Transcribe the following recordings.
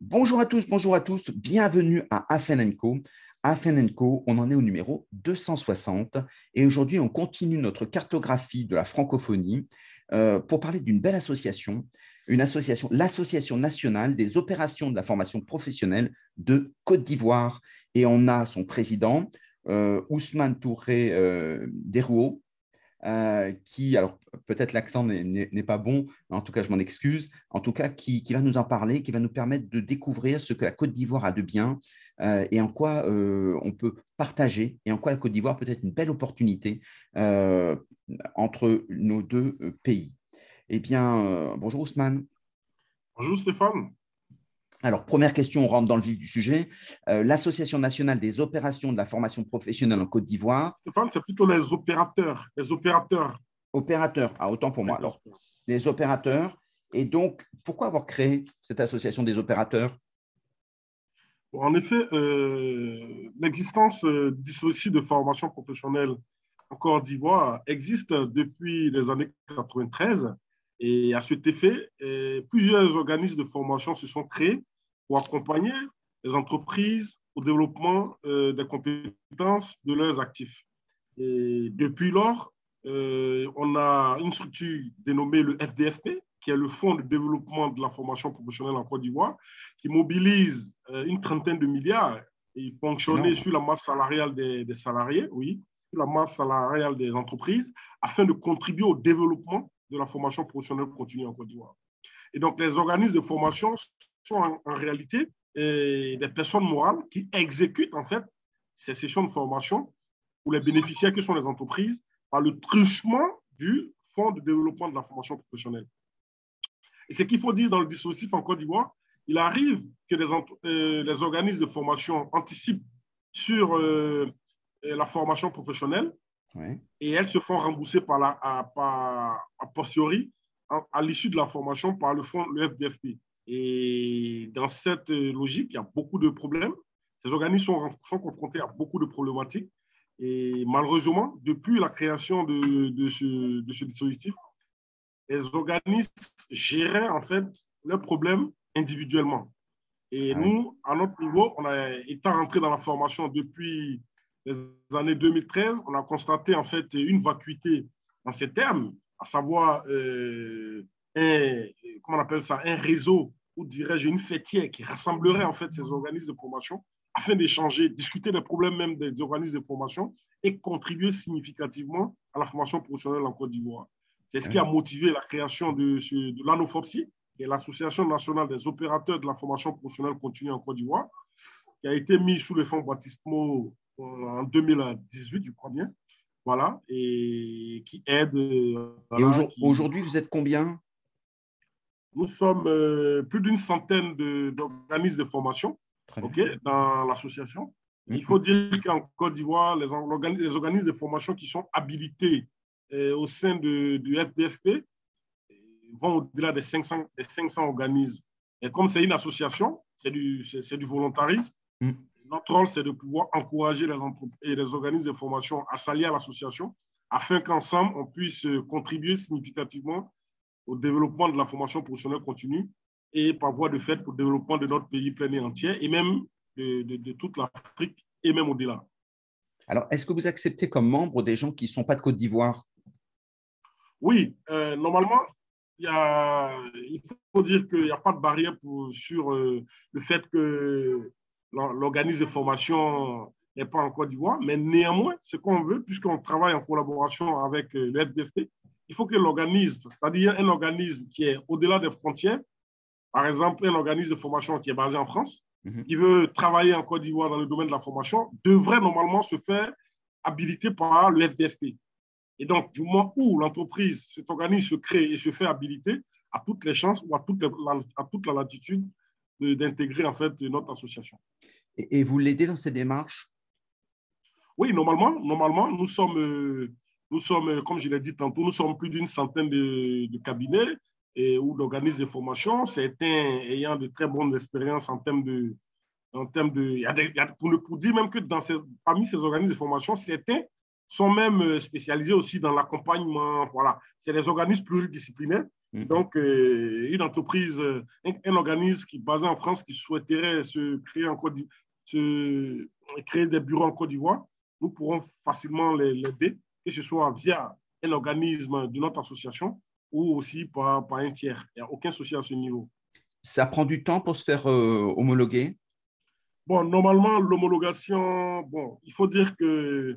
Bonjour à tous, bonjour à tous, bienvenue à Afenenco. Afenenco, on en est au numéro 260 et aujourd'hui on continue notre cartographie de la francophonie euh, pour parler d'une belle association, une association, l'association nationale des opérations de la formation professionnelle de Côte d'Ivoire. Et on a son président, euh, Ousmane Touré euh, Derouot, euh, qui, alors peut-être l'accent n'est pas bon, en tout cas je m'en excuse, en tout cas qui, va nous en parler, qui va nous permettre de découvrir ce que la Côte d'Ivoire a de bien euh, et en quoi euh, on peut partager et en quoi la Côte d'Ivoire peut être une belle opportunité entre nos deux pays. Eh bien, bonjour Ousmane. Bonjour Stéphane. Alors, première question, on rentre dans le vif du sujet. Euh, L'Association nationale des opérations de la formation professionnelle en Côte d'Ivoire. Stéphane, c'est plutôt les opérateurs. Les opérateurs. Opérateurs, ah, autant pour moi. Alors, les opérateurs. Et donc, pourquoi avoir créé cette association des opérateurs? En effet, euh, l'existence euh, d'ici de formation professionnelle en Côte d'Ivoire existe depuis les années 93. Et à cet effet, plusieurs organismes de formation se sont créés pour accompagner les entreprises au développement euh, des compétences de leurs actifs. Et depuis lors, euh, on a une structure dénommée le FDFP, qui est le Fonds de développement de la formation professionnelle en Côte d'Ivoire, qui mobilise euh, une trentaine de milliards et ponctionné sur la masse salariale des, des, salariés, oui, sur la masse salariale des entreprises, afin de contribuer au développement de la formation professionnelle continue en Côte d'Ivoire. Et donc, les organismes de formation sont en, réalité euh, des personnes morales qui exécutent en fait ces sessions de formation pour les bénéficiaires que sont les entreprises par le truchement du Fonds de développement de la formation professionnelle. Et ce qu'il faut dire dans le dispositif en Côte d'Ivoire, il arrive que les, euh, les, organismes de formation anticipent sur euh, la formation professionnelle et elles se font rembourser par la, à, par, a posteriori à, l'issue de la formation par le fonds, le FDFP. Et dans cette logique, il y a beaucoup de problèmes. Ces organismes sont, sont confrontés à beaucoup de problématiques. Et malheureusement, depuis la création de, de, ce, de ce, dispositif, les organismes géraient en fait leurs problèmes individuellement. Et ah nous, à notre niveau, on a été rentré dans la formation depuis les années 2013. On a constaté en fait une vacuité en ces termes, à savoir euh, un, comment on appelle ça, un réseau, ou dirais-je une fêtière qui rassemblerait en fait ces organismes de formation afin d'échanger, discuter des problèmes même des organismes de formation et contribuer significativement à la formation professionnelle en Côte d'Ivoire. C'est ce qui a motivé la création de, de l'ANOFOPSI, qui est l'Association nationale des opérateurs de la formation professionnelle continue en Côte d'Ivoire, qui a été mis sous le fonds baptismaux en 2018, je crois bien. Voilà, et qui aide. et aujourd'hui, vous êtes combien? Nous sommes euh, plus d'une centaine d'organismes de, formation dans l'association. Il faut dire qu'en Côte d'Ivoire, les, les, organismes de formation qui sont habilités euh, au sein de, du FDFP euh, vont au-delà des 500, des 500 organismes. Et comme c'est une association, c'est du, du volontarisme, mhm. notre rôle, c'est de pouvoir encourager les entreprises et les organismes de formation à s'allier à l'association afin qu'ensemble, on puisse contribuer significativement au développement de la formation professionnelle continue et par voie de fait au développement de notre pays plein et entier et même de, de, toute l'Afrique et même au-delà. Alors, est-ce que vous acceptez comme membre des gens qui ne sont pas de Côte d'Ivoire? Oui, euh, normalement, il, y a, il faut dire qu'il n'y a pas de barrière pour, sur euh, le fait que l'organisme de formation n'est pas en Côte d'Ivoire, mais néanmoins, ce qu'on veut, puisqu'on travaille en collaboration avec euh, le FDFP, il faut que l'organisme, c'est-à-dire un organisme qui est au-delà des frontières, par exemple un organisme de formation qui est basé en France, mhm. qui veut travailler en Côte d'Ivoire dans le domaine de la formation, devrait normalement se faire habiliter par le FDFP. Et donc, du moment où l'entreprise, cet organisme se crée et se fait habiliter, à toutes les chances ou à toute la, à toute la latitude d'intégrer en fait notre association. Et, vous l'aidez dans ces démarches? Oui, normalement, normalement, nous sommes euh, nous sommes, euh, comme je l'ai dit tantôt, nous sommes plus d'une centaine de, cabinets et, ou d'organismes de formation, certains ayant de très bonnes expériences en termes de... En termes de il y a des, pour, ne, pour dire même que dans ces, parmi ces organismes de formation, certains sont même euh, spécialisés aussi dans l'accompagnement. Voilà. C'est des organismes pluridisciplinaires Mm. Donc, euh, une entreprise, un, organisme qui basé en France qui souhaiterait se créer, en Côte se créer des bureaux en Côte d'Ivoire, nous pourrons facilement l'aider, que ce soit via un organisme de notre association ou aussi par, par un tiers. Il n'y a aucun souci à ce niveau. Ça prend du temps pour se faire euh, homologuer? Bon, normalement, l'homologation, bon, il faut dire que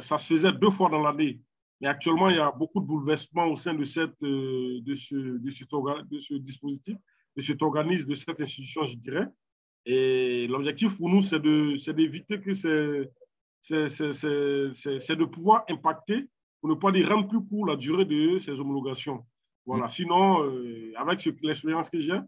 ça se faisait deux fois dans l'année. Mais actuellement, il y a beaucoup de bouleversements au sein de, cette, euh, de, ce, de, ce dispositif, de cet organisme, de cette institution, je dirais. Et l'objectif pour nous, c'est d'éviter que c'est de pouvoir impacter, pour ne pas dire rendre plus court la durée de ces homologations. Voilà. Mm. Sinon, euh, avec l'expérience que j'ai,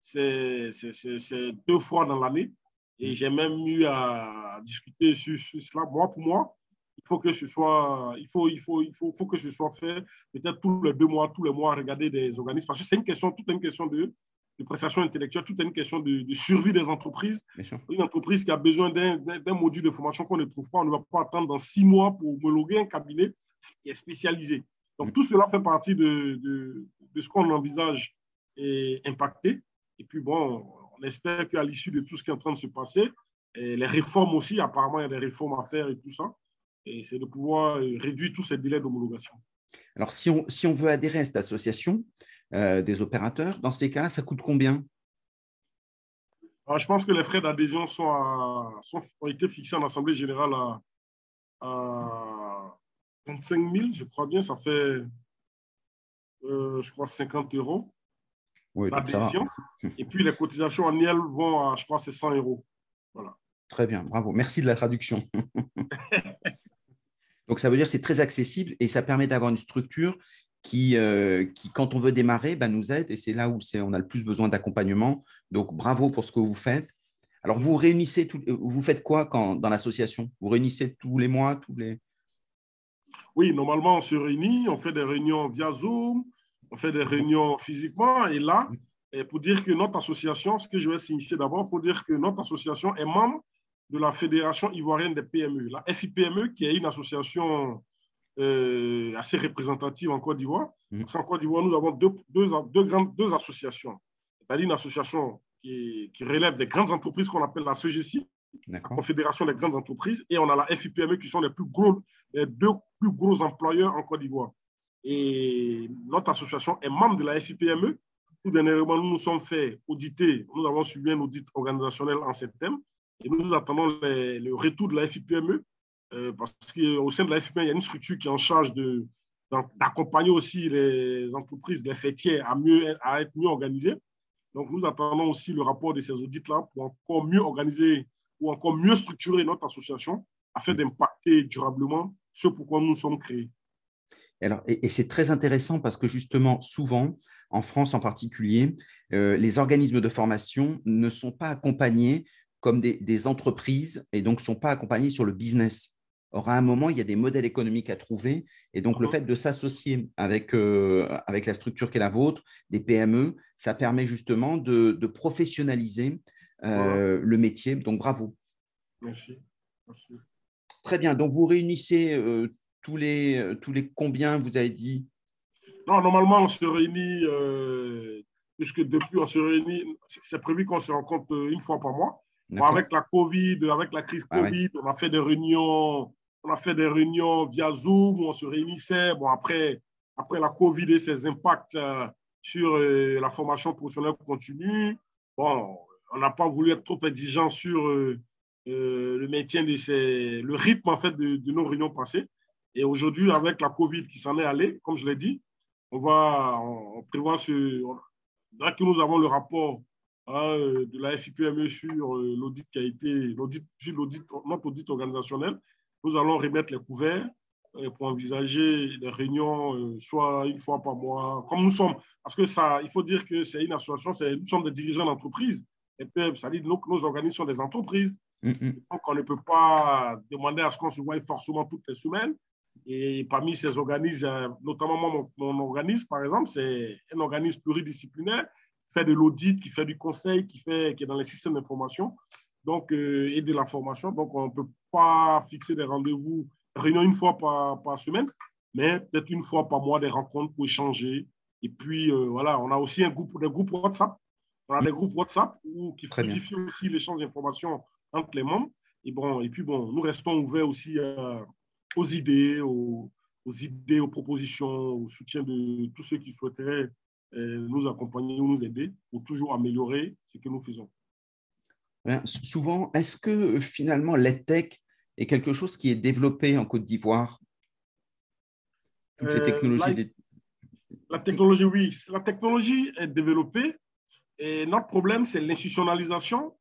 c'est deux fois dans l'année. Et mm. j'ai même eu à discuter sur, cela. Moi, pour moi, il faut que ce soit, il faut, il faut, il faut, faut que ce soit fait peut-être tous les deux mois, tous les mois, regarder des organismes. Parce que c'est une question, toute une question de, de prestation intellectuelle, toute une question de, de survie des entreprises. Une entreprise qui a besoin d'un module de formation qu'on ne trouve pas, on ne va pas attendre dans six mois pour homologuer un cabinet qui est spécialisé. Donc, mm. tout cela fait partie de, de, de ce qu'on envisage et impacter. Et puis, bon, on espère qu'à l'issue de tout ce qui est en train de se passer, et les réformes aussi, apparemment, il y a des réformes à faire et tout ça, et c'est de pouvoir euh, réduire tous ces délais d'homologation. Alors, si on, si on veut adhérer à cette association euh, des opérateurs, dans ces cas-là, ça coûte combien? Alors, Je pense que les frais d'adhésion sont, sont, ont été fixés en Assemblée générale à, à 25 000, je crois bien, ça fait, euh, je crois, 50 euros. Oui, l'adhésion. Et puis les cotisations annuelles vont à, je crois, c'est 100 euros. Voilà. Très bien, bravo. Merci de la traduction. Donc ça veut dire que c'est très accessible et ça permet d'avoir une structure qui, euh, qui, quand on veut démarrer, bah, nous aide et c'est là où on a le plus besoin d'accompagnement. Donc bravo pour ce que vous faites. Alors vous réunissez, tout, vous faites quoi quand, dans l'association? Vous réunissez tous les mois, tous les... Oui, normalement on se réunit, on fait des réunions via Zoom, on fait des réunions physiquement. Et là, pour dire que notre association, ce que je vais signifier d'abord, il faut dire que notre association est membre de la Fédération ivoirienne des PME, la FIPME, qui est une association euh, assez représentative en Côte d'Ivoire. Mm. Parce qu'en Côte d'Ivoire, nous avons deux, deux, deux, grandes, deux associations. C'est-à-dire une association qui, qui, relève des grandes entreprises qu'on appelle la CGC, la Confédération des grandes entreprises, et on a la FIPME qui sont les, plus gros, les deux plus gros employeurs en Côte d'Ivoire. Et notre association est membre de la FIPME. Tout dernièrement, nous nous sommes fait auditer. Nous avons subi un audit organisationnel en septembre. Et nous attendons le retour de la FIPME euh, parce qu'au sein de la FIPME, il y a une structure qui est en charge d'accompagner aussi les entreprises, les fêtières à, mieux, à être mieux organisées. Donc, nous attendons aussi le rapport de ces audits-là pour encore mieux organiser ou encore mieux structurer notre association afin d'impacter durablement ce pourquoi nous sommes créés et, c'est très intéressant parce que justement, souvent, en France en particulier, euh, les organismes de formation ne sont pas accompagnés comme des, entreprises et donc ne sont pas accompagnés sur le business. Or, à un moment, il y a des modèles économiques à trouver. Et donc, le fait de s'associer avec, euh, avec la structure qui est la vôtre, des PME, ça permet justement de, professionnaliser euh, le métier. Donc, bravo. Merci. Merci. Très bien. Donc, vous réunissez tous les, euh, tous les combien vous avez dit? Non, normalement, on se réunit, euh, puisque depuis, on se réunit, c'est prévu qu'on se rencontre euh, une fois par mois. avec la Covid, avec la crise ah Covid, on a fait des réunions, on a fait des réunions via Zoom, on se réunissait. Bon, après, après la Covid et ses impacts sur la formation professionnelle continue, bon, on n'a pas voulu être trop exigeant sur le maintien de ces, le rythme en fait de, nos réunions passées. Et aujourd'hui, avec la Covid qui s'en est allée, comme je l'ai dit, on va, on, prévoit ce. Là que nous avons le rapport hein, de la FIPME sur euh, l'audit qui a été, l'audit, notre audit organisationnel, nous allons remettre les couverts euh, pour envisager des réunions, euh, soit une fois par mois, comme nous sommes. Parce que ça, il faut dire que c'est une association, nous sommes des dirigeants d'entreprise. Et puis, ça dit nos, nos organismes sont des entreprises. Mm, mm. Donc, on ne peut pas demander à ce qu'on se voie forcément toutes les semaines. Et parmi ces organismes, notamment mon, organisme, par exemple, c'est un organisme pluridisciplinaire qui fait de l'audit, qui fait du conseil, qui, fait, qui est dans les systèmes d'information donc, euh, et de la formation. Donc, on ne peut pas fixer des rendez-vous, réunions une fois par, par semaine, mais peut-être une fois par mois, des rencontres pour échanger Et puis, voilà, on a aussi un groupe, des groupes WhatsApp. On a des groupes WhatsApp qui fluidifient aussi l'échange d'informations entre les membres. Et, bon, et puis, bon, nous restons ouverts aussi aux idées, aux, aux, idées, aux propositions, au soutien de tous ceux qui souhaiteraient nous accompagner ou nous aider pour toujours améliorer ce que nous faisons. Souvent, est-ce que finalement l'EdTech est quelque chose qui est développé en Côte d'Ivoire? Toutes les euh, technologies. La, technologie, oui. La technologie est développée et notre problème, c'est l'institutionnalisation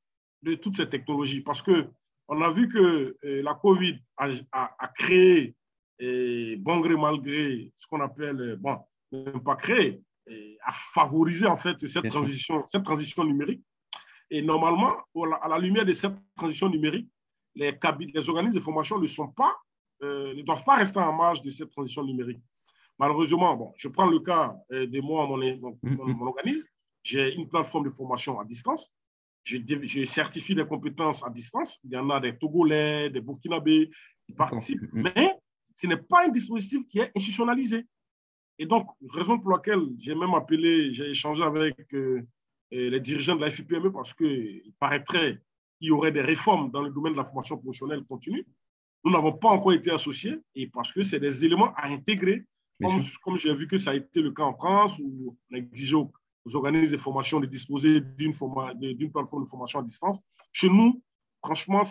de toutes ces technologies parce que on a vu que euh, la COVID a, créé, et bon gré mal gré, ce qu'on appelle, euh, bon, même pas créé, a favorisé en fait cette transition, cette transition numérique. Et normalement, à la lumière de cette transition numérique, les, les organismes de formation ne, sont pas, euh, ne doivent pas rester en marge de cette transition numérique. Malheureusement, bon, je prends le cas euh, de moi, mon, mon, mm-hmm. mon organisme. J'ai une plateforme de formation à distance. Je, je, certifie des compétences à distance. Il y en a des Togolais, des Burkinabés qui participent. Mm-hmm. Mais ce n'est pas un dispositif qui est institutionnalisé. Et donc, raison pour laquelle j'ai même appelé, j'ai échangé avec euh, les dirigeants de la FIPME parce qu'il paraîtrait qu'il y aurait des réformes dans le domaine de la formation professionnelle continue. Nous n'avons pas encore été associés et parce que c'est des éléments à intégrer, comme, comme j'ai vu que ça a été le cas en France où on aux, organismes de formation de disposer d'une plateforme de formation à distance. Chez nous, franchement,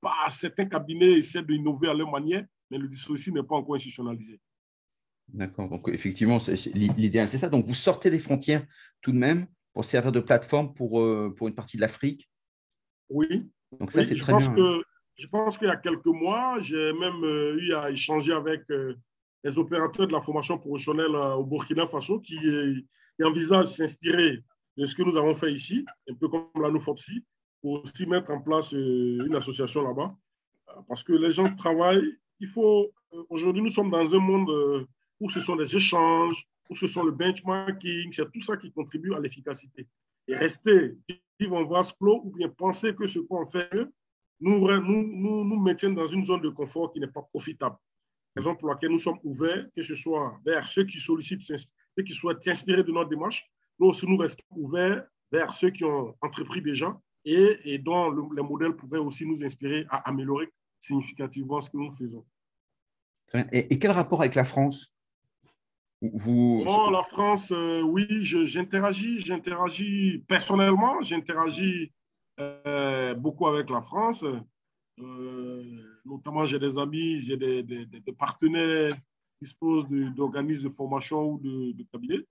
pas, certains cabinets essaient d'innover à leur manière, mais le dispositif n'est pas encore institutionnalisé. D'accord. Donc, effectivement, l'idéal, c'est ça. Donc, vous sortez des frontières tout de même pour servir de plateforme pour, euh, pour une partie de l'Afrique? Oui. Donc, ça, c'est très bien. Que, je pense qu'il y a quelques mois, j'ai même euh, eu à échanger avec euh, les opérateurs de la formation professionnelle au Burkina Faso qui, qui envisagent de s'inspirer de ce que nous avons fait ici, un peu comme la NUFOPSI, pour aussi mettre en place une association là-bas. Parce que les gens travaillent. Il faut. Aujourd'hui, nous sommes dans un monde où ce sont les échanges, où ce sont le benchmarking, c'est tout ça qui contribue à l'efficacité. Et rester vivre en vase clos ou bien penser que ce qu'on fait nous, nous, nous, maintient dans une zone de confort qui n'est pas profitable. Raison pour laquelle nous sommes ouverts, que ce soit vers ceux qui sollicitent, ceux qui souhaitent s'inspirer de notre démarche, nous aussi nous restons ouverts vers ceux qui ont entrepris déjà et, et dont les modèles pourraient aussi nous inspirer à améliorer significativement ce que nous faisons. Et, et quel rapport avec la France? Vous... la France, euh, oui, j'interagis, j'interagis personnellement, j'interagis euh, beaucoup avec la France. Euh, notamment, j'ai des amis, j'ai des, des, partenaires qui disposent d'organismes de, formation ou de, de cabinets.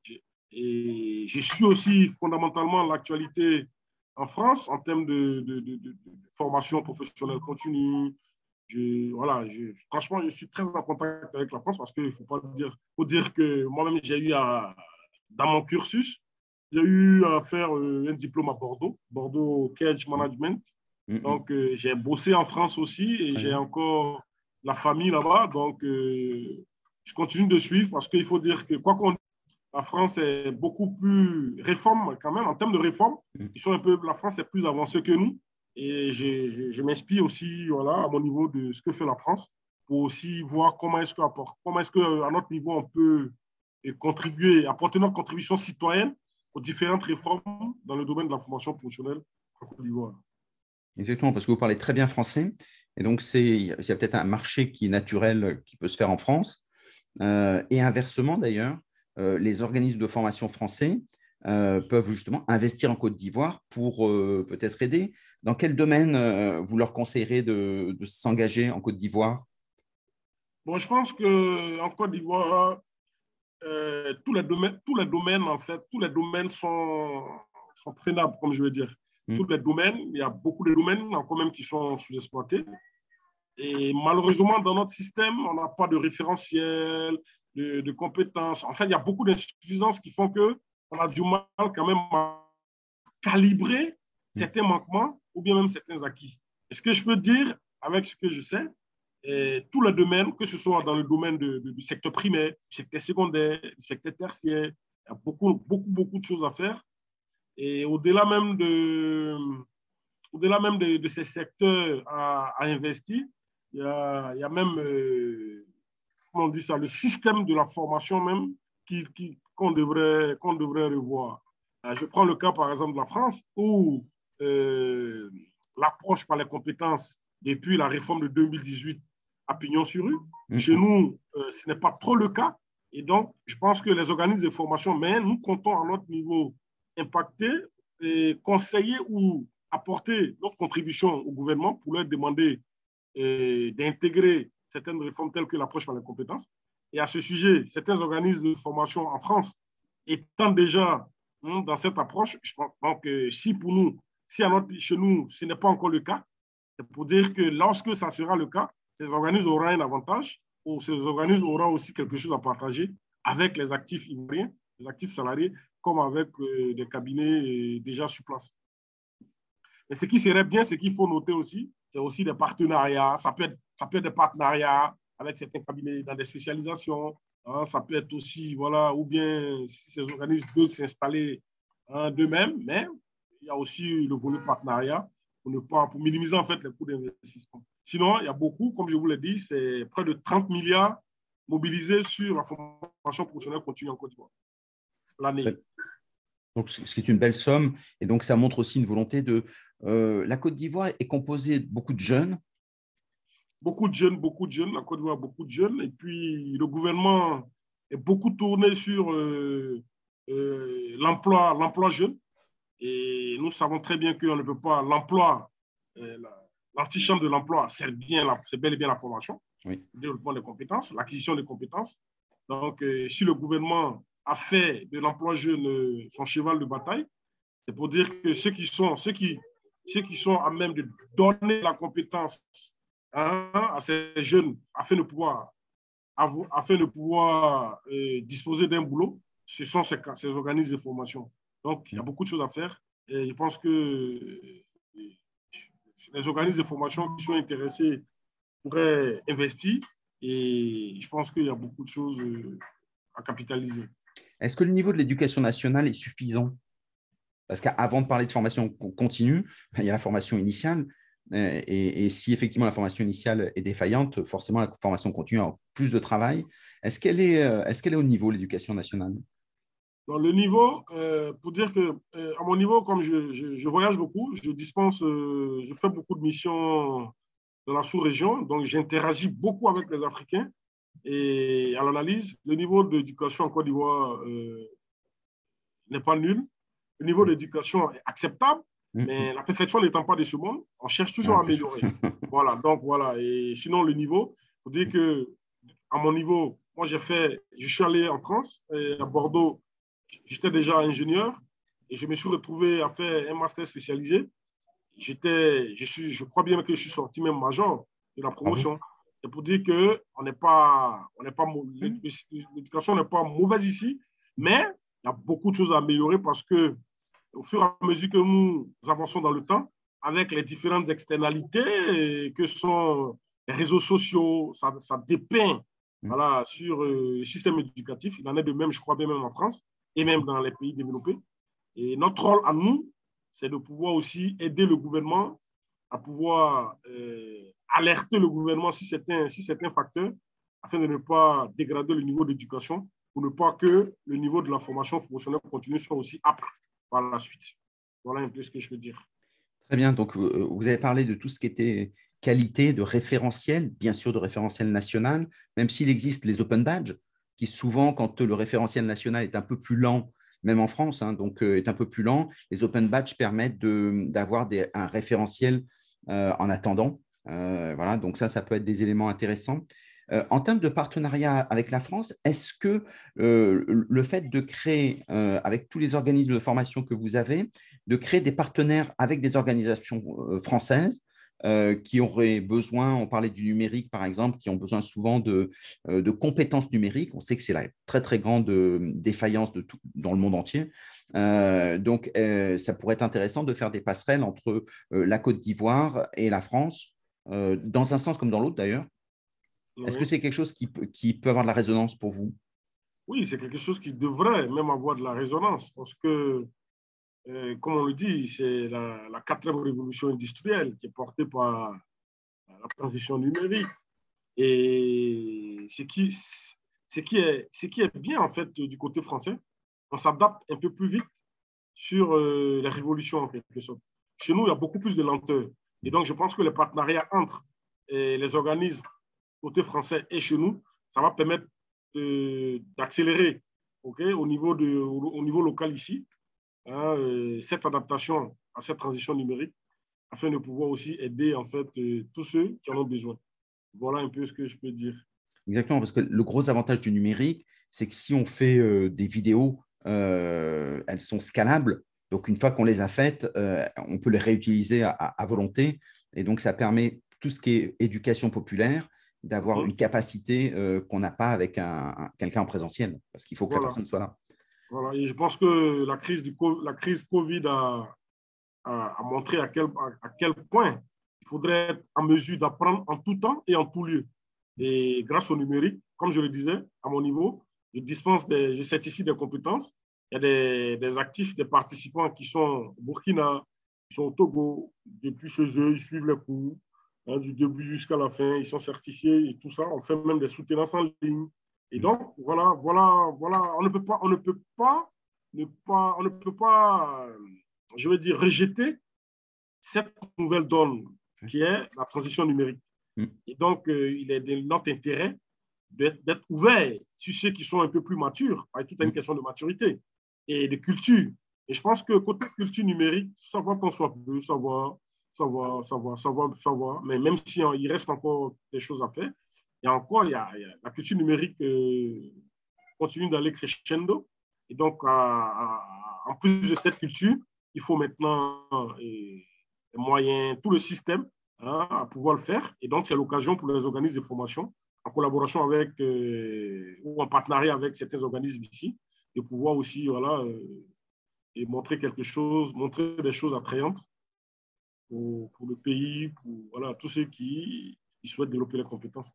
Et je suis aussi fondamentalement l'actualité en France en termes de, formation professionnelle continue, voilà, franchement, je suis très en contact avec la France parce qu'il ne faut pas dire, faut dire que moi-même, j'ai eu à, dans mon cursus, j'ai eu à faire euh, un diplôme à Bordeaux, Bordeaux Cage Management. Donc, euh, j'ai bossé en France aussi et j'ai encore la famille là-bas. Donc, euh, je continue de suivre parce qu'il faut dire que, quoi qu'on la France est beaucoup plus réforme quand même, en termes de réforme. Mm. Ils sont un peu, la France est plus avancée que nous. Et je, m'inspire aussi voilà, à mon niveau de ce que fait la France pour aussi voir comment est-ce qu'à est que, notre niveau, on peut contribuer, apporter notre contribution citoyenne aux différentes réformes dans le domaine de la formation professionnelle en Côte d'Ivoire. Exactement, parce que vous parlez très bien français. Et donc, il y a peut-être un marché qui est naturel, qui peut se faire en France. Euh, et inversement, d'ailleurs, euh, les organismes de formation français euh, peuvent justement investir en Côte d'Ivoire pour peut-être aider dans quel domaine vous leur conseillerez de, s'engager en Côte d'Ivoire? Bon, je pense qu'en Côte d'Ivoire, euh, tous, les domaines, tous les domaines, en fait, tous les domaines sont, sont prenables, comme je veux dire. Hmm. Tous les domaines, il y a beaucoup de domaines quand même qui sont sous-exploités. Et malheureusement, dans notre système, on n'a pas de référentiel, de, compétences. En fait, il y a beaucoup d'insuffisances qui font qu'on a du mal quand même à calibrer certains manquements ou bien même certains acquis. est ce que je peux dire, avec ce que je sais, et tous les domaines, que ce soit dans le domaine du secteur primaire, du secteur secondaire, du secteur tertiaire, il y a beaucoup, beaucoup, beaucoup de choses à faire. Et au-delà même de, au-delà même de, ces secteurs à, investir, il y a, il y a même, euh, comment on dit ça, le système de la formation même qui, qu'on devrait, qu'on devrait revoir. Je prends le cas, par exemple, de la France, où l'approche par les compétences depuis la réforme de 2018 à pignon sur rue. Mm-hmm. Chez nous, ce n'est pas trop le cas. Et donc, je pense que les organismes de formation, mais nous comptons à notre niveau impacter, et conseiller ou apporter notre contribution au gouvernement pour leur demander d'intégrer certaines réformes telles que l'approche par les compétences. Et à ce sujet, certains organismes de formation en France étant déjà hein, dans cette approche, je pense que si pour nous, si à notre, chez nous, ce n'est pas encore le cas, c'est pour dire que lorsque ça sera le cas, ces organismes auront un avantage ou ces organismes auront aussi quelque chose à partager avec les actifs ivoiriens, les actifs salariés, comme avec euh, des cabinets euh, déjà sur place. Mais ce qui serait bien, c'est qu'il faut noter aussi, c'est aussi des partenariats. Ça peut, être, ça peut être des partenariats avec certains cabinets dans des spécialisations. Hein. ça peut être aussi, voilà, ou bien si ces organismes veulent s'installer hein, d'eux-mêmes, mais il y a aussi le volet partenariat pour, ne pas, pour minimiser en fait les coûts d'investissement. Sinon, il y a beaucoup, comme je vous l'ai dit, c'est près de 30 milliards mobilisés sur la formation professionnelle continue en Côte d'Ivoire l'année. Donc, ce qui est une belle somme. Et donc, ça montre aussi une volonté de. Euh, la Côte d'Ivoire est composée de beaucoup de jeunes. Beaucoup de jeunes, beaucoup de jeunes. La Côte d'Ivoire, beaucoup de jeunes. Et puis, le gouvernement est beaucoup tourné sur euh, euh, l'emploi, l'emploi jeune. Et nous savons très bien qu'on ne peut pas. L'emploi, l'antichambre de l'emploi, c'est bien, c'est bel et bien la formation, le développement des compétences, l'acquisition des compétences. Donc, si le gouvernement a fait de l'emploi jeune son cheval de bataille, c'est pour dire que ceux qui sont, ceux qui, ceux qui sont à même de donner la compétence hein, à ces jeunes afin de pouvoir, afin de pouvoir euh, disposer d'un boulot, ce sont ces, ces, organismes de formation. Donc, il y a beaucoup de choses à faire. Et je pense que euh, les organismes de formation qui sont intéressés pourraient investir. Et je pense qu'il y a beaucoup de choses à capitaliser. Est-ce que le niveau de l'éducation nationale est suffisant? Parce qu'avant de parler de formation continue, il y a la formation initiale. Euh, et, si effectivement la formation initiale est défaillante, forcément la formation continue a plus de travail. Est-ce qu'elle est, euh, est, est au niveau, l'éducation nationale? Le niveau, euh, pour dire que à mon niveau, comme je, voyage beaucoup, je dispense, je fais beaucoup de missions dans la sous-région, donc j'interagis beaucoup avec les Africains. Et à l'analyse, le niveau d'éducation en Côte d'Ivoire n'est pas nul. Le niveau d'éducation est acceptable, mm-hmm. mais la perfection n'étant pas de ce monde, on cherche toujours à améliorer. voilà, donc voilà. Et sinon, le niveau, vous dire que à mon niveau, moi j'ai fait, je suis allé en France, à Bordeaux, j'étais déjà ingénieur et je me suis retrouvé à faire un master spécialisé. J'étais, je, suis, je crois bien que je suis sorti même major de la promotion. Ah c'est pour dire que on n'est pas, on n'est pas, l'éducation n'est pas mauvaise ici, mais il y a beaucoup de choses à améliorer parce que au fur et à mesure que nous avançons dans le temps, avec les différentes externalités que sont les réseaux sociaux, ça, ça dépeint mm. voilà, sur euh, le système éducatif. Il en est de même, je crois bien même en France et même dans les pays développés. Et notre rôle à nous, c'est de pouvoir aussi aider le gouvernement à pouvoir euh, alerter le gouvernement si c'est un, si un facteur afin de ne pas dégrader le niveau d'éducation pour ne pas que le niveau de la formation professionnelle continue soit aussi âpre la suite. Voilà un peu ce que je veux dire. Très bien. Donc, euh, vous avez parlé de tout ce qui était qualité de référentiel, bien sûr de référentiel national, même s'il existe les open badges, qui souvent, quand le référentiel national est un peu plus lent, même en France, hein, donc euh, est un peu plus lent, les open badges permettent d'avoir un référentiel euh, en attendant. Euh, voilà, donc ça, ça peut être des éléments intéressants. Euh, en termes de partenariat avec la France, est-ce que le fait de créer, avec tous les organismes de formation que vous avez, de créer des partenaires avec des organisations françaises qui auraient besoin, on parlait du numérique par exemple, qui ont besoin souvent de, compétences numériques. On sait que c'est la très très grande défaillance dans le monde entier. Euh, donc, euh, ça pourrait être intéressant de faire des passerelles entre euh, la Côte d'Ivoire et la France, dans un sens comme dans l'autre d'ailleurs. Est-ce que c'est quelque chose qui, qui, peut avoir de la résonance pour vous? Oui, c'est quelque chose qui devrait même avoir de la résonance parce que, comme on le dit, c'est la, la, quatrième révolution industrielle qui est portée par la transition numérique. Et ce qui, ce qui est, ce qui est bien, en fait, du côté français, on s'adapte un peu plus vite sur euh, les révolutions, en quelque sorte. Chez nous, il y a beaucoup plus de lenteur. Et donc, je pense que le partenariat entre euh, les organismes côté français et chez nous, ça va permettre d'accélérer au, niveau au, niveau local ici hein, euh, cette adaptation à cette transition numérique afin de pouvoir aussi aider en fait tous ceux qui en ont besoin. Voilà un peu ce que je peux dire. Exactement, parce que le gros avantage du numérique, c'est que si on fait euh, des vidéos, euh, elles sont scalables. Donc, une fois qu'on les a faites, euh, on peut les réutiliser à, volonté. Et donc, ça permet tout ce qui est éducation populaire d'avoir une capacité qu'on n'a pas avec un, quelqu'un en présentiel, parce qu'il faut que la personne soit là. Voilà, et je pense que la crise, du, la crise Covid a, a, montré à quel, à quel point il faudrait être en mesure d'apprendre en tout temps et en tout lieu. Et grâce au numérique, comme je le disais, à mon niveau, je dispense des, je certifie des compétences. Il y a des, des, actifs, des participants qui sont au Burkina, qui sont au Togo, depuis chez eux, ils suivent les cours, hein, du début jusqu'à la fin, ils sont certifiés et tout ça. On fait même des soutenances en ligne. Et donc, voilà, voilà, voilà, on ne peut pas, on ne peut pas, ne pas, on ne peut pas, je veux dire, rejeter cette nouvelle donne qui est la transition numérique. Mm. Et donc, euh, il est de notre intérêt d'être ouvert sur ceux qui sont un peu plus matures, avec toute une mm. question de maturité et de culture. Et je pense que côté culture numérique, savoir qu'on soit peu, savoir, savoir, savoir, savoir, savoir, mais même s'il il reste encore des choses à faire, il y a encore, il y a, la culture numérique euh, continue d'aller crescendo. Et donc, en plus de cette culture, il faut maintenant euh, les moyens, tout le système Hein, à pouvoir le faire. Et donc, c'est l'occasion pour les organismes de formation, en collaboration avec euh, ou en partenariat avec certains organismes ici, de pouvoir aussi voilà, euh, et montrer quelque chose, montrer des choses attrayantes pour, le pays, pour tous ceux qui, souhaitent développer les compétences.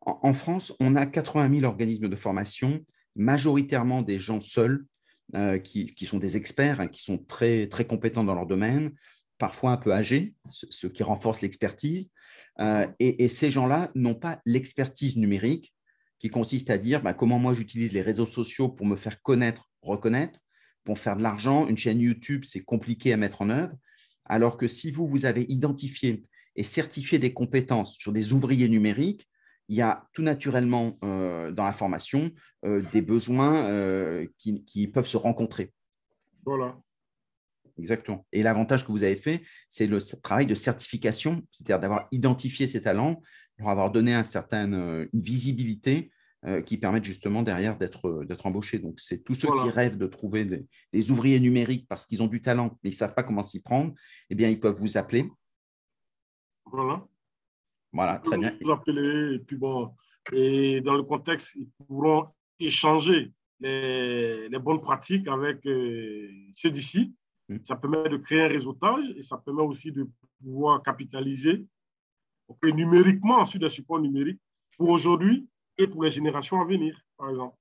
En, France, on a 80 000 organismes de formation, majoritairement des gens seuls, euh, qui, qui, sont des experts, hein, qui sont très, très compétents dans leur domaine, parfois un peu âgés, ce qui renforce l'expertise. Euh, et, ces gens-là n'ont pas l'expertise numérique qui consiste à dire bah, comment moi j'utilise les réseaux sociaux pour me faire connaître, reconnaître, pour faire de l'argent. Une chaîne YouTube, c'est compliqué à mettre en œuvre. Alors que si vous, vous avez identifié et certifié des compétences sur des ouvriers numériques, il y a tout naturellement euh, dans la formation euh, des besoins qui, qui, peuvent se rencontrer. Voilà exactement. Et l'avantage que vous avez fait, c'est le travail de certification, c'est-à-dire d'avoir identifié ces talents, leur avoir donné un certain, euh, une visibilité euh, qui permettent justement derrière d'être euh, embauchés. Donc, c'est tous ceux qui rêvent de trouver des, ouvriers numériques parce qu'ils ont du talent, mais ils ne savent pas comment s'y prendre, eh bien, ils peuvent vous appeler. Voilà. Voilà, très bien. Vous appeler, et puis bon, et dans le contexte, ils pourront échanger les, bonnes pratiques avec ceux d'ici Mm. Ça permet de créer un réseautage et ça permet aussi de pouvoir capitaliser numériquement sur des supports numériques pour aujourd'hui et pour les générations à venir, par exemple.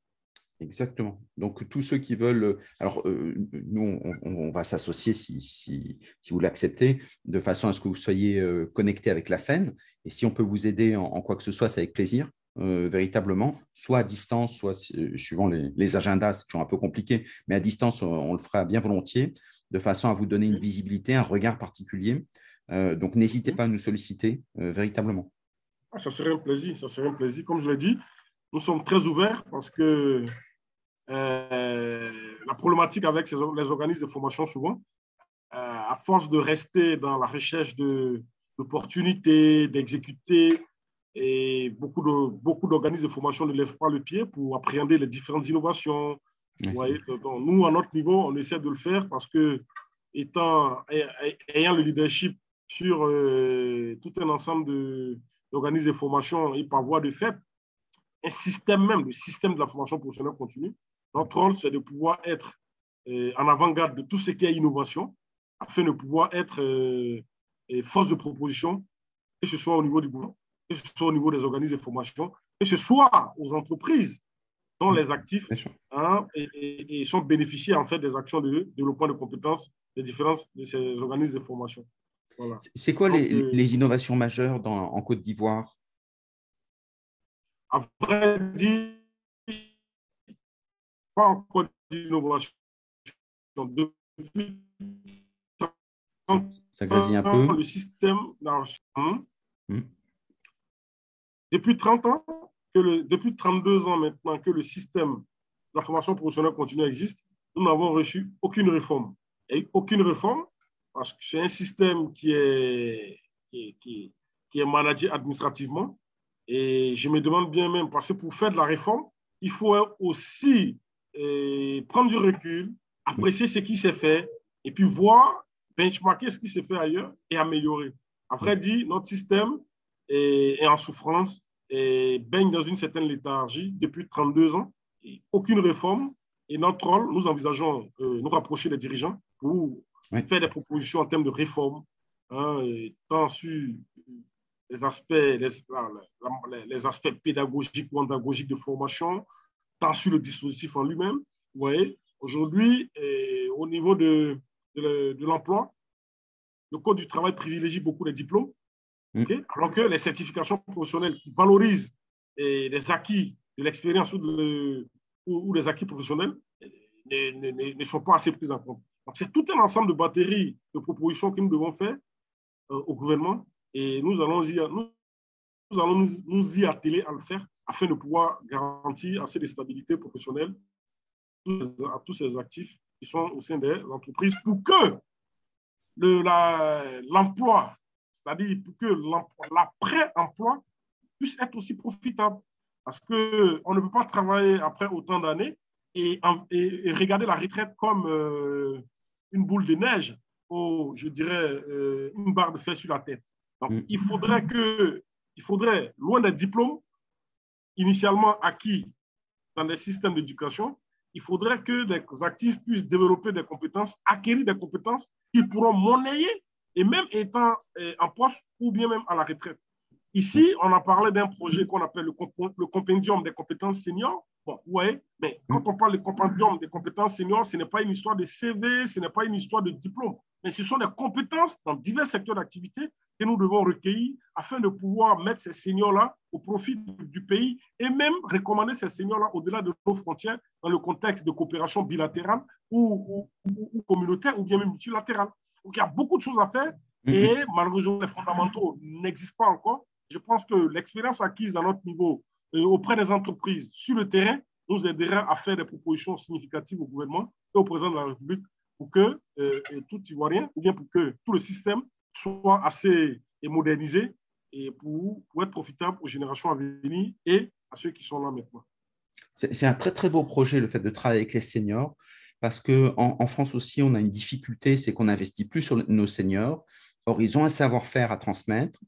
Exactement. Donc, tous ceux qui veulent. Alors, euh, nous, on, va s'associer si, si, si, vous l'acceptez, de façon à ce que vous soyez euh, connecté avec la FEN. Et si on peut vous aider en, quoi que ce soit, c'est avec plaisir, euh, véritablement, soit à distance, soit suivant les, les agendas, c'est toujours un peu compliqué, mais à distance, on le fera bien volontiers de façon à vous donner une visibilité, un regard particulier. Euh, donc, n'hésitez pas à nous solliciter euh, véritablement. Ah, ça serait un plaisir, ça serait un plaisir. Comme je l'ai dit, nous sommes très ouverts parce que euh, la problématique avec ces, les organismes de formation, souvent, à force de rester dans la recherche d'opportunités, d'exécuter, et beaucoup d'organismes de, beaucoup de formation ne lèvent pas le pied pour appréhender les différentes innovations, nous, à notre niveau, on essaie de le faire parce que, étant, ayant le leadership sur euh, tout un ensemble d'organismes de, formation et par voie de fait, un système même, le système de la formation professionnelle continue, notre rôle, c'est de pouvoir être euh, en avant-garde de tout ce qui est innovation afin de pouvoir être euh, force de proposition, que ce soit au niveau du gouvernement, que ce soit au niveau des organismes de formation, que ce soit aux entreprises dont les actifs hein, et, sont bénéficiaires en fait des actions de développement de compétences des différences de ces organismes de formation. C'est quoi les, euh, les, innovations majeures dans, en Côte d'Ivoire? À vrai dire, pas encore d'innovation. Depuis ça grésille un peu. Le système. Hmm. Depuis 30 ans, que le, depuis 32 ans maintenant que le système de la formation professionnelle continue existe, nous n'avons reçu aucune réforme. Et aucune réforme parce que c'est un système qui est, qui, qui, qui est managé administrativement. Et je me demande bien même, parce que pour faire de la réforme, il faut aussi eh, prendre du recul, apprécier ce qui s'est fait, et puis voir, benchmarker ce qui s'est fait ailleurs et améliorer. Après dit, notre système est, en souffrance et baigne dans une certaine léthargie depuis 32 ans. Aucune réforme. Et notre rôle, nous envisageons euh, nous rapprocher des dirigeants pour faire des propositions en termes de réforme, hein, tant sur les aspects, les, les, aspects pédagogiques ou andragogiques de formation, tant sur le dispositif en lui-même. Vous voyez, aujourd'hui, au niveau de, de, l'emploi, le Code du travail privilégie beaucoup les diplômes, mm. alors que les certifications professionnelles qui valorisent les acquis de l'expérience ou, ou, les acquis professionnels ne, ne, sont pas assez prises en compte. C'est tout un ensemble de batteries de propositions que nous devons faire euh, au gouvernement et nous allons, y, nous, allons nous, y atteler à le faire afin de pouvoir garantir assez de stabilité professionnelle à tous ces actifs qui sont au sein des entreprises pour que l'emploi, c'est-à-dire pour que l'après-emploi puisse être aussi profitable. Parce qu'on ne peut pas travailler après autant d'années et, et, regarder la retraite comme euh, une boule de neige ou, je dirais, euh, une barre de fer sur la tête. Donc, mm. il faudrait que, il faudrait, loin des diplômes initialement acquis dans les systèmes d'éducation, il faudrait que les actifs puissent développer des compétences, acquérir des compétences qu'ils pourront monnayer et même étant eh, en poste ou bien même à la retraite. Ici, on a parlé d'un projet qu'on appelle le, le, compendium des compétences seniors. Bon, ouais, mais quand on parle de compendium des compétences seniors, ce n'est pas une histoire de CV, ce n'est pas une histoire de diplôme, mais ce sont des compétences dans divers secteurs d'activité que nous devons recueillir afin de pouvoir mettre ces seniors-là au profit du pays et même recommander ces seniors-là au-delà de nos frontières dans le contexte de coopération bilatérale ou, communautaire ou bien même multilatérale. Donc il y a beaucoup de choses à faire mm-hmm. et malheureusement les fondamentaux n'existent pas encore. Je pense que l'expérience acquise à notre niveau auprès des entreprises sur le terrain nous aidera à faire des propositions significatives au gouvernement et au président de la République pour que euh, tout Ivoirien, ou bien pour que tout le système soit assez modernisé et pour, pour être profitable aux générations à venir et à ceux qui sont là maintenant. C'est un très très beau projet le fait de travailler avec les seniors parce qu'en en, France aussi on a une difficulté, c'est qu'on n'investit plus sur nos seniors. Or, ils ont un savoir-faire à transmettre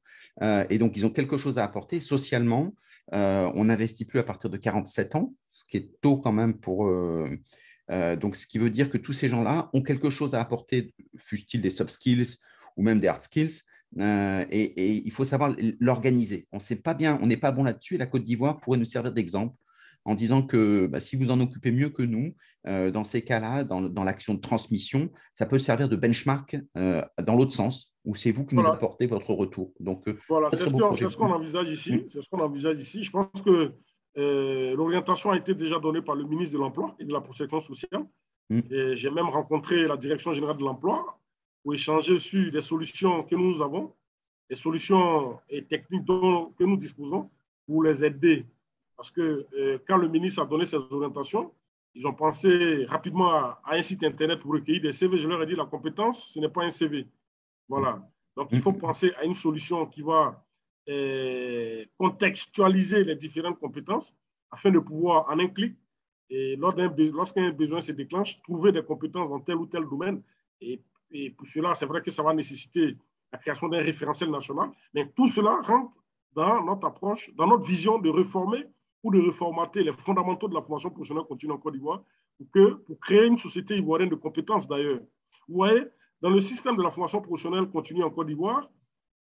euh, et donc ils ont quelque chose à apporter socialement. Euh, on n'investit plus à partir de 47 ans, ce qui est tôt quand même pour, euh, donc, ce qui veut dire que tous ces gens-là ont quelque chose à apporter, fût-il des soft skills ou même des hard skills. Euh, et, il faut savoir l'organiser. On sait pas bien, on n'est pas bon là-dessus. Et la Côte d'Ivoire pourrait nous servir d'exemple en disant que bah, si vous en occupez mieux que nous, euh, dans ces cas-là, dans, l'action de transmission, ça peut servir de benchmark euh, dans l'autre sens, où c'est vous qui nous apportez votre retour. Donc, voilà, c'est ce qu'on envisage ici. Mm. C'est ce qu'on envisage ici. Je pense que l'orientation a été déjà donnée par le ministre de l'Emploi et de la Protection sociale. Mm. J'ai même rencontré la Direction générale de l'Emploi pour échanger sur des solutions que nous avons, des solutions et techniques dont, que nous disposons pour les aider. Parce que euh, quand le ministre a donné ses orientations, ils ont pensé rapidement à, un site Internet pour recueillir des CV. Je leur ai dit, la compétence, ce n'est pas un CV. Voilà. Donc, il faut penser à une solution qui va euh, contextualiser les différentes compétences afin de pouvoir, en un clic, et lorsqu'un besoin se déclenche, trouver des compétences dans tel ou tel domaine et et pour cela, c'est vrai que ça va nécessiter la création d'un référentiel national. Mais tout cela rentre dans notre approche, dans notre vision de réformer ou de reformater les fondamentaux de la formation professionnelle continue en Côte d'Ivoire pour, pour créer une société ivoirienne de compétences d'ailleurs. Vous voyez, dans le système de la formation professionnelle continue en Côte d'Ivoire,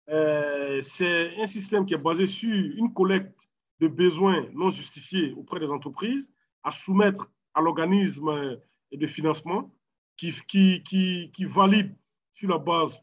euh, c'est un système qui est basé sur une collecte de besoins non justifiés auprès des entreprises à soumettre à l'organisme de financement qui, qui, qui, valide sur la base,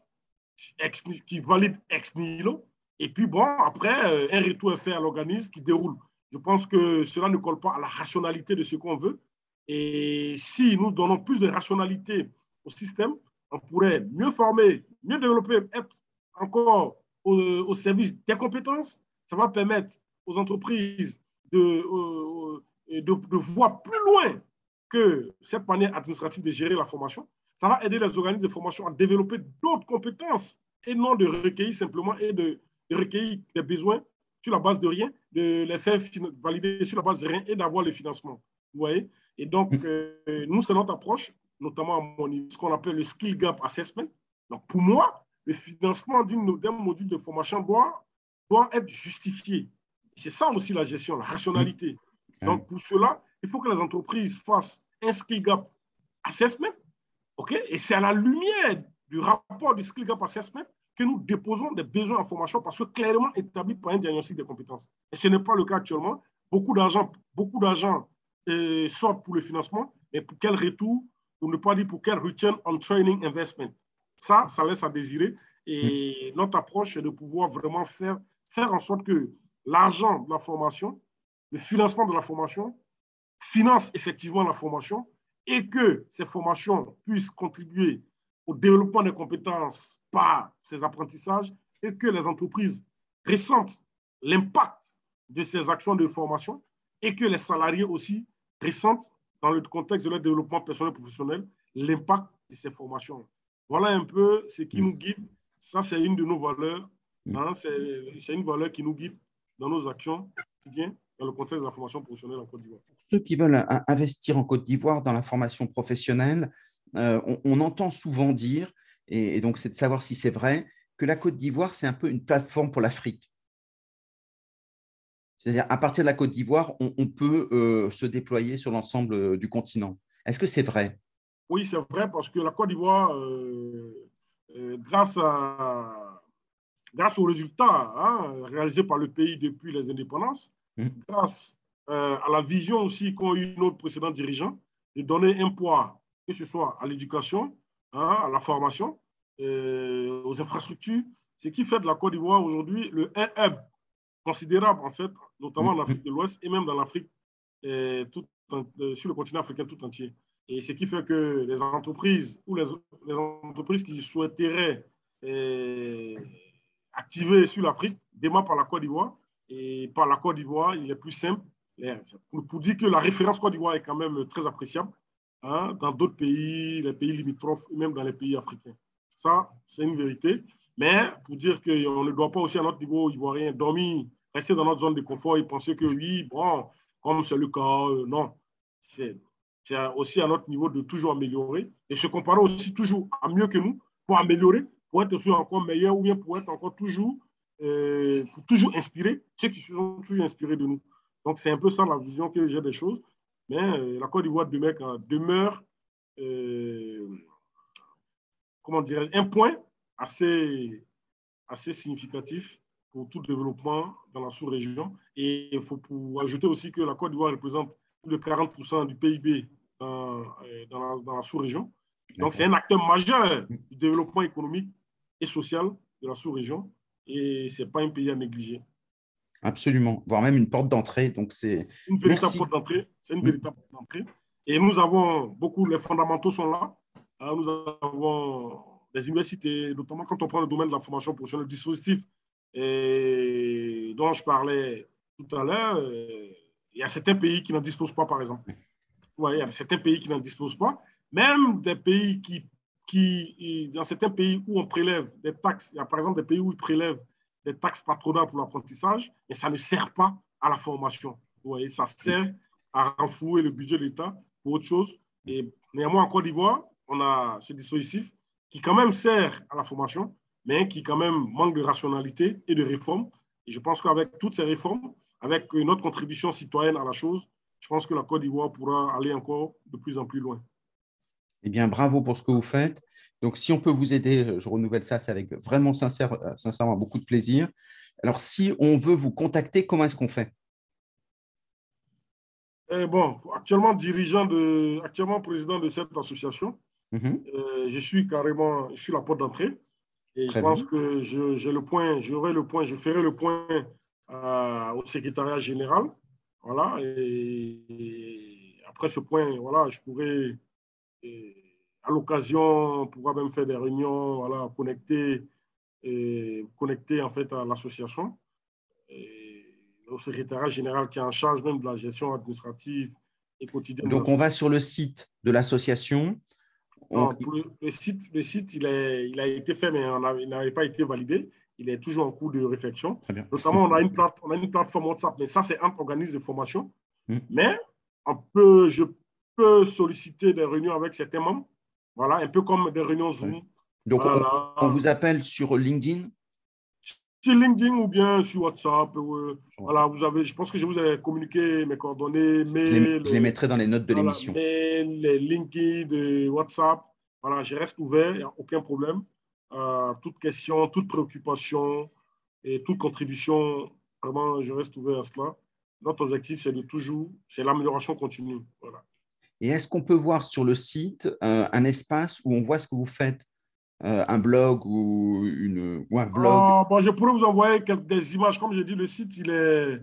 qui valide ex nihilo. Et puis, bon, après, euh, un retour est fait à l'organisme qui déroule. Je pense que cela ne colle pas à la rationalité de ce qu'on veut. Et si nous donnons plus de rationalité au système, on pourrait mieux former, mieux développer, être encore au, service des compétences. Ça va permettre aux entreprises de, euh, de, de voir plus loin que cette manière administrative de gérer la formation. Ça va aider les organismes de formation à développer d'autres compétences et non de recueillir simplement et de, recueillir des besoins sur la base de rien, de les faire valider sur la base de rien et d'avoir le financement. Vous voyez? Et donc, mm. euh, nous, c'est notre approche, notamment à mon niveau, ce qu'on appelle le Skill Gap Assessment. Donc, pour moi, le financement d'un module de formation doit, doit être justifié. C'est ça aussi la gestion, la rationalité. Mm. Donc, pour cela, il faut que les entreprises fassent un Skill Gap Assessment. ok? Et c'est à la lumière du rapport du Skill Gap Assessment que nous déposons des besoins en formation parce que clairement établis par un diagnostic de compétences. Et ce n'est pas le cas actuellement. Beaucoup d'argent, beaucoup d'argent euh, sortent pour le financement, mais pour quel retour, pour ne pas dire pour quel return on training investment. Ça, ça laisse à désirer. Et notre approche est de pouvoir vraiment faire, faire en sorte que l'argent de la formation, le financement de la formation, finance effectivement la formation et que ces formations puissent contribuer au développement des compétences par ces apprentissages et que les entreprises ressentent l'impact de ces actions de formation et que les salariés aussi ressentent, dans le contexte de leur développement personnel et professionnel, l'impact de ces formations. Voilà un peu ce qui nous guide. Ça, c'est une de nos valeurs. Hein, c'est une valeur qui nous guide dans nos actions quotidiennes dans le contexte de la formation professionnelle en Côte d'Ivoire. Ceux qui veulent investir en Côte d'Ivoire dans la formation professionnelle, euh, on, entend souvent dire, et, donc c'est de savoir si c'est vrai, que la Côte d'Ivoire, c'est un peu une plateforme pour l'Afrique. C'est-à-dire, à partir de la Côte d'Ivoire, on, peut euh, se déployer sur l'ensemble euh, du continent. Est-ce que c'est vrai? Oui, c'est vrai, parce que la Côte d'Ivoire, grâce, grâce aux résultats hein, réalisés par le pays depuis les indépendances, mmh. grâce à la vision aussi qu'ont eu nos précédents dirigeants, de donner un poids que ce soit à l'éducation, hein, à la formation, euh, aux infrastructures, ce qui fait de la Côte d'Ivoire aujourd'hui le hub considérable, en fait, notamment en Afrique de l'Ouest et même dans l'Afrique, euh, sur le continent africain tout entier. Et ce qui fait que les entreprises ou les, entreprises qui souhaiteraient euh, activer sur l'Afrique démarrent par la Côte d'Ivoire. Et par la Côte d'Ivoire, il est plus simple. Pour, pour dire que la référence Côte d'Ivoire est quand même très appréciable. Hein, dans d'autres pays, les pays limitrophes, même dans les pays africains. Ça, c'est une vérité. Mais pour dire qu'on ne doit pas aussi à notre niveau ivoirien dormir, rester dans notre zone de confort et penser que oui, bon, comme c'est le cas, euh, non. C'est aussi à notre niveau de toujours améliorer et se comparer aussi toujours à mieux que nous pour améliorer, pour être aussi encore meilleur ou bien pour être encore toujours, euh, pour toujours inspirer ceux qui sont toujours inspirés de nous. Donc, c'est un peu ça la vision que j'ai des choses. Mais euh, la Côte d'Ivoire demeure, demeure euh, comment dirais un point assez, assez significatif pour tout développement dans la sous-région. Et il faut pour ajouter aussi que la Côte d'Ivoire représente plus de 40% du PIB dans, euh, dans la, sous-région. Donc, c'est un acteur majeur du développement économique et social de la sous-région. Et ce n'est pas un pays à négliger. Absolument, voire même une porte d'entrée. Donc c'est une véritable porte d'entrée. C'est une véritable porte d'entrée. Et nous avons beaucoup, les fondamentaux sont là. Hein, nous avons des universités, notamment quand on prend le domaine de la formation professionnelle, le dispositif et dont je parlais tout à l'heure. Euh, il y a certains pays qui n'en disposent pas, par exemple. il y a certains pays qui n'en disposent pas. Même des pays qui, qui, dans certains pays où on prélève des taxes, il y a par exemple des pays où ils prélèvent des taxes patronales pour l'apprentissage, et ça ne sert pas à la formation. Vous voyez, ça sert à renflouer le budget de l'État pour autre chose. Et néanmoins, en Côte d'Ivoire, on a ce dispositif qui quand même sert à la formation, mais qui quand même manque de rationalité et de réforme. Et je pense qu'avec toutes ces réformes, avec notre contribution citoyenne à la chose, je pense que la Côte d'Ivoire pourra aller encore de plus en plus loin. Eh bien, bravo pour ce que vous faites. Donc, si on peut vous aider, je renouvelle ça, c'est avec vraiment sincère, euh, sincèrement beaucoup de plaisir. Alors, si on veut vous contacter, comment est-ce qu'on fait? Eh Bon, actuellement dirigeant de, actuellement président de cette association, mhm. euh, je suis carrément, je suis la porte d'entrée. Et je pense que j'ai le point, j'aurai le point, je ferai le point euh, au secrétariat général. Voilà. Et, après ce point, voilà, je pourrais, à l'occasion, on pourra même faire des réunions, voilà, connecter, et connecter en fait à l'association. Au secrétariat général qui est en charge même de la gestion administrative et quotidienne. Donc, on va sur le site de l'association. le, site, le site il, est, il a été fait, mais il n'avait pas été validé. Il est toujours en cours de réflexion. Notamment, on a, une plate, on a une plateforme WhatsApp, mais ça, c'est un organisme de formation. Hmm. Mais on peut, je peux solliciter des réunions avec certains membres. Voilà, un peu comme des réunions Zoom. Donc, on, vous appelle sur LinkedIn? Sur LinkedIn ou bien sur WhatsApp. voilà, vous avez, je pense que je vous ai communiqué mes coordonnées. Mail, je, les, mettrai dans les notes de l'émission. Les LinkedIn, WhatsApp. Voilà, je reste ouvert, il n'y a aucun problème. Euh, toute question, toute préoccupation et toute contribution, vraiment, je reste ouvert à cela. Notre objectif, c'est de toujours, c'est l'amélioration continue. Voilà. Et est-ce qu'on peut voir sur le site euh, un espace où on voit ce que vous faites euh, un blog ou, une, un vlog? Ah, Je pourrais vous envoyer quelques, des images. Comme j'ai dit, le site, il est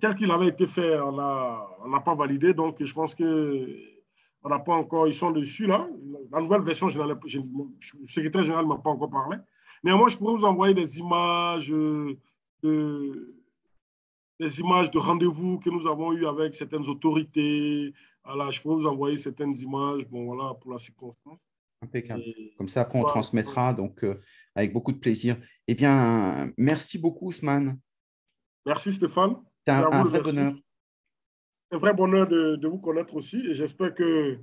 tel qu'il avait été fait. On n'a pas validé. Donc, je pense que on n'a pas encore, ils sont dessus là. La nouvelle version, je le secrétaire général ne m'a pas encore parlé. Néanmoins, je pourrais vous envoyer des images de, des images de rendez-vous que nous avons eu avec certaines autorités. Voilà, je pourrais vous envoyer certaines images, bon voilà, pour la circonstance. Impeccable. Comme ça, après, on transmettra donc euh, avec beaucoup de plaisir. Eh bien, merci beaucoup, Ousmane. Merci, Stéphane. C'est un vrai bonheur un vrai bonheur de, vous connaître aussi et j'espère que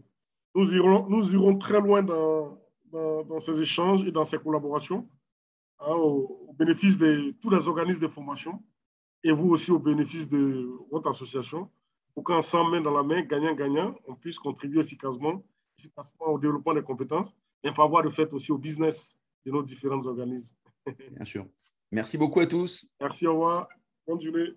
nous irons, nous irons très loin dans, dans, ces échanges et dans ces collaborations hein, au, bénéfice de tous les organismes de formation et vous aussi au bénéfice de votre association pour qu'ensemble, main dans la main, gagnant-gagnant, on puisse contribuer efficacement, efficacement au développement des compétences et en faveur de fait aussi au business de nos différents organismes. Bien sûr. Merci beaucoup à tous. Merci, au revoir. Bonne journée.